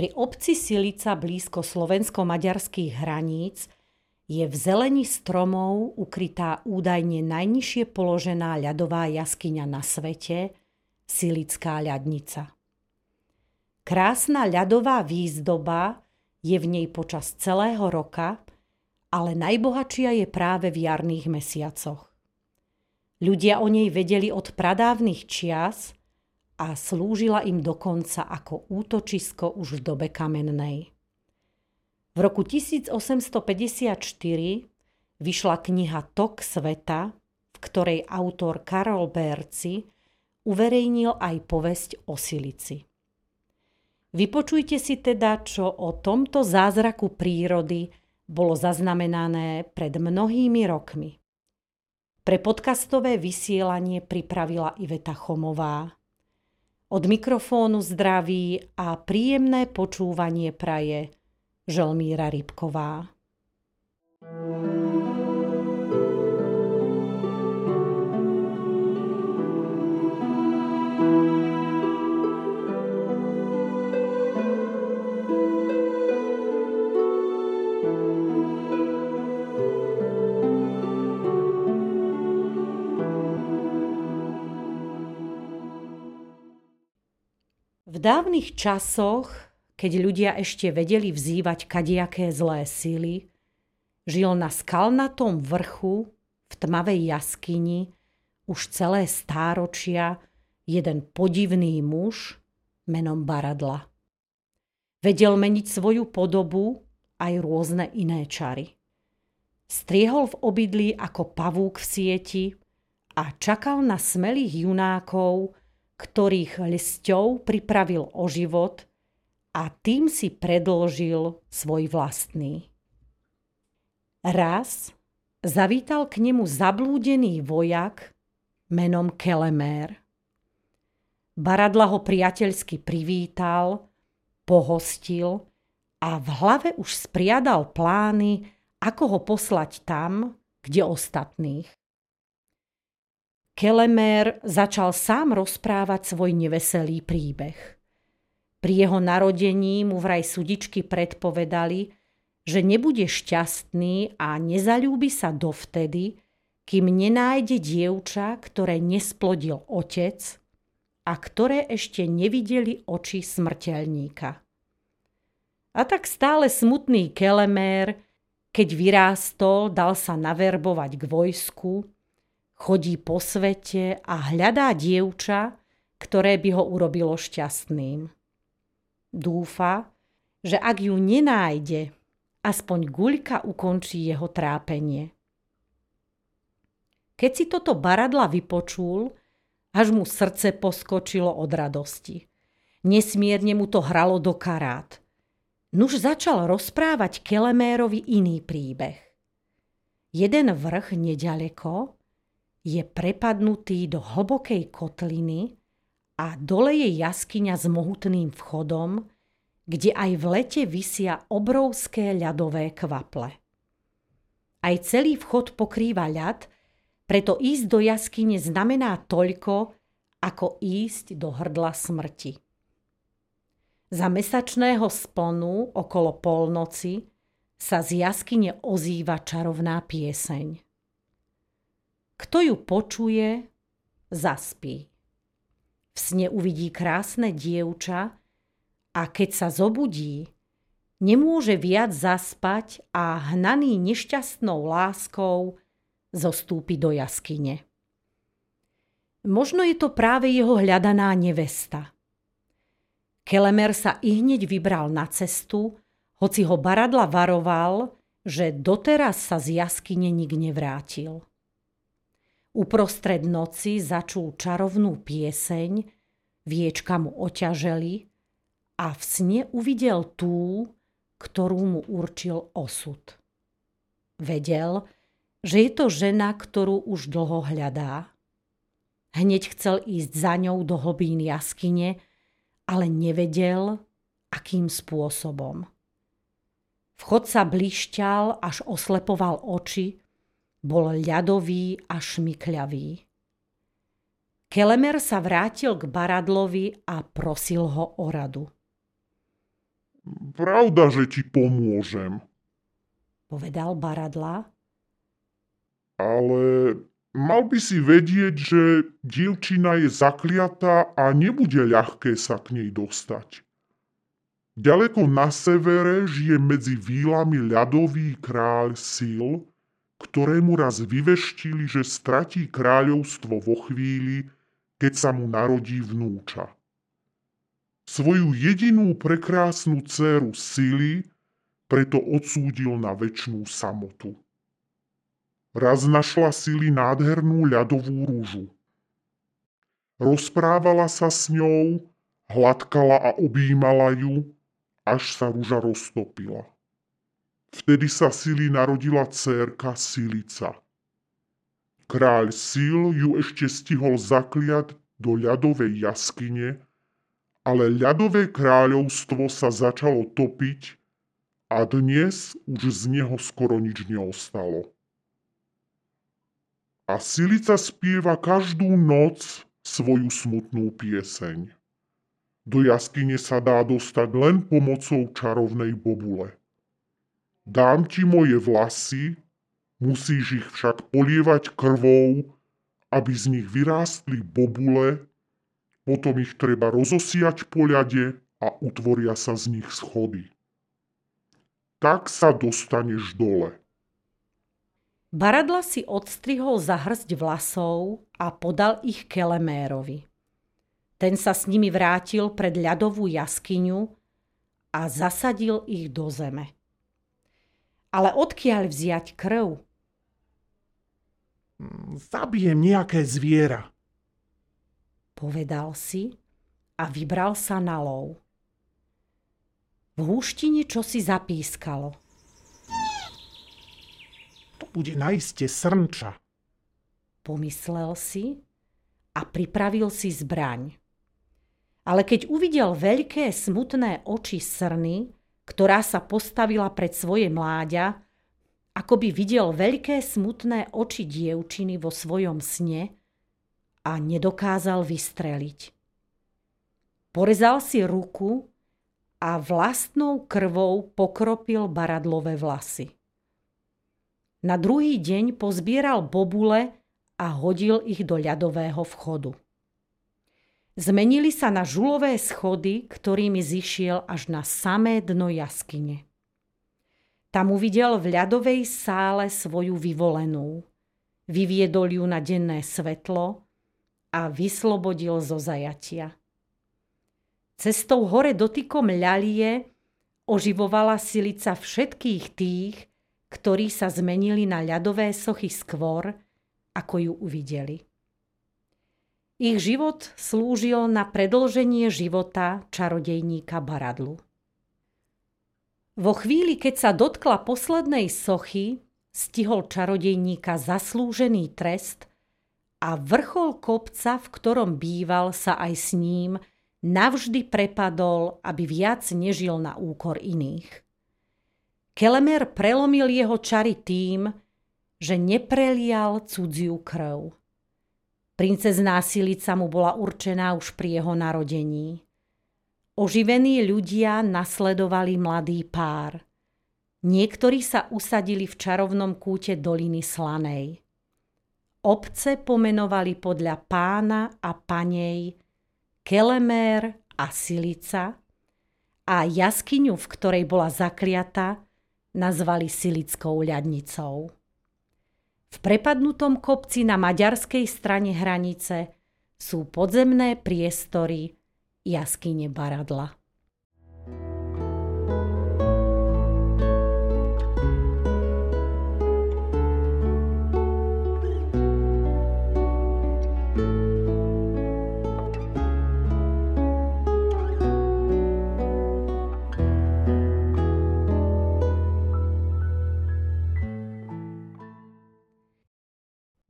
Pri obci Silica blízko slovensko-maďarských hraníc je v zelení stromov ukrytá údajne najnižšie položená ľadová jaskyňa na svete, Silická ľadnica. Krásna ľadová výzdoba je v nej počas celého roka, ale najbohatšia je práve v jarných mesiacoch. Ľudia o nej vedeli od pradávnych čias a slúžila im dokonca ako útočisko už v dobe kamennej. V roku 1854 vyšla kniha Tok sveta, v ktorej autor Karol Berci uverejnil aj povesť o Silici. Vypočujte si teda, čo o tomto zázraku prírody bolo zaznamenané pred mnohými rokmi. Pre podcastové vysielanie pripravila Iveta Chomová. Od mikrofónu zdraví a príjemné počúvanie praje Želmíra Rybková. V dávnych časoch, keď ľudia ešte vedeli vzývať kadiaké zlé síly, žil na skalnatom vrchu v tmavej jaskyni už celé stáročia jeden podivný muž menom Baradla. Vedel meniť svoju podobu aj rôzne iné čary. Striehol v obydlí ako pavúk v sieti a čakal na smelých junákov, ktorých lisťou pripravil o život a tým si predložil svoj vlastný. Raz zavítal k nemu zablúdený vojak menom Kelemér. Baradla ho priateľsky privítal, pohostil a v hlave už spriadal plány, ako ho poslať tam, kde ostatných. Kelemer začal sám rozprávať svoj neveselý príbeh. Pri jeho narodení mu vraj sudičky predpovedali, že nebude šťastný a nezalúbi sa dovtedy, kým nenájde dievča, ktoré nesplodil otec a ktoré ešte nevideli oči smrteľníka. A tak stále smutný Kelemér, keď vyrástol, dal sa naverbovať k vojsku Chodí po svete a hľadá dievča, ktoré by ho urobilo šťastným. Dúfa, že ak ju nenájde, aspoň guľka ukončí jeho trápenie. Keď si toto baradla vypočul, až mu srdce poskočilo od radosti. Nesmierne mu to hralo do karát. Nuž začal rozprávať Kelemérovi iný príbeh. Jeden vrch nedaleko je prepadnutý do hlbokej kotliny a dole je jaskyňa s mohutným vchodom, kde aj v lete vysia obrovské ľadové kvaple. Aj celý vchod pokrýva ľad, preto ísť do jaskyne znamená toľko, ako ísť do hrdla smrti. Za mesačného splnu okolo polnoci sa z jaskyne ozýva čarovná pieseň. Kto ju počuje, zaspí. V sne uvidí krásne dievča a keď sa zobudí, nemôže viac zaspať a hnaný nešťastnou láskou zostúpi do jaskyne. Možno je to práve jeho hľadaná nevesta. Kelemer sa i hneď vybral na cestu, hoci ho Baradla varoval, že doteraz sa z jaskyne nik nevrátil. Uprostred noci začul čarovnú pieseň, viečka mu oťaželi a v sne uvidel tú, ktorú mu určil osud. Vedel, že je to žena, ktorú už dlho hľadá. Hneď chcel ísť za ňou do hlbín jaskyne, ale nevedel, akým spôsobom. Vchod sa blišťal, až oslepoval oči bol ľadový a šmykľavý. Kelemer sa vrátil k Baradlovi a prosil ho o radu. Pravda, že ti pomôžem. Povedal Baradla. Ale mal by si vedieť, že dievčina je zakliatá a nebude ľahké sa k nej dostať. Ďaleko na severe žije medzi výlami ľadový kráľ Sil, ktorému raz vyveštili, že stratí kráľovstvo vo chvíli, keď sa mu narodí vnúča. Svoju jedinú prekrásnu dceru Sily preto odsúdil na väčšnú samotu. Raz našla Sily nádhernú ľadovú rúžu. Rozprávala sa s ňou, hladkala a objímala ju, až sa rúža roztopila. Vtedy sa Sili narodila dcérka Silica. Kráľ Sil ju ešte stihol zakliať do ľadovej jaskyne, ale ľadové kráľovstvo sa začalo topiť a dnes už z neho skoro nič neostalo. A Silica spieva každú noc svoju smutnú pieseň. Do jaskyne sa dá dostať len pomocou čarovnej bobule. Dám ti moje vlasy, musíš ich však polievať krvou, aby z nich vyrástli bobule, potom ich treba rozosiať po ľade a utvoria sa z nich schody. Tak sa dostaneš dole. Baradla si odstrihol za hrsť vlasov a podal ich Kelemérovi. Ten sa s nimi vrátil pred ľadovú jaskyňu a zasadil ich do zeme. Ale odkiaľ vziať krv? Zabijem nejaké zviera. Povedal si a vybral sa na lov. V húštine čo si zapískalo. To bude naiste srnča. Pomyslel si a pripravil si zbraň ale keď uvidel veľké smutné oči srny, ktorá sa postavila pred svoje mláďa, ako by videl veľké smutné oči dievčiny vo svojom sne a nedokázal vystreliť. Porezal si ruku a vlastnou krvou pokropil baradlové vlasy. Na druhý deň pozbieral bobule a hodil ich do ľadového vchodu. Zmenili sa na žulové schody, ktorými zišiel až na samé dno jaskyne. Tam uvidel v ľadovej sále svoju vyvolenú. Vyviedol ju na denné svetlo a vyslobodil zo zajatia. Cestou hore dotykom ľalie oživovala silica všetkých tých, ktorí sa zmenili na ľadové sochy skôr, ako ju uvideli. Ich život slúžil na predlženie života čarodejníka Baradlu. Vo chvíli, keď sa dotkla poslednej sochy, stihol čarodejníka zaslúžený trest a vrchol kopca, v ktorom býval, sa aj s ním navždy prepadol, aby viac nežil na úkor iných. Kelemer prelomil jeho čary tým, že neprelial cudziu krv. Princezná Silica mu bola určená už pri jeho narodení. Oživení ľudia nasledovali mladý pár. Niektorí sa usadili v čarovnom kúte doliny Slanej. Obce pomenovali podľa pána a panej Kelemér a Silica a jaskyňu, v ktorej bola zakliata, nazvali Silickou ľadnicou. V prepadnutom kopci na maďarskej strane hranice sú podzemné priestory jaskyne Baradla.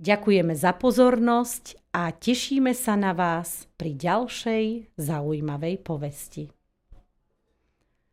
Ďakujeme za pozornosť a tešíme sa na vás pri ďalšej zaujímavej povesti.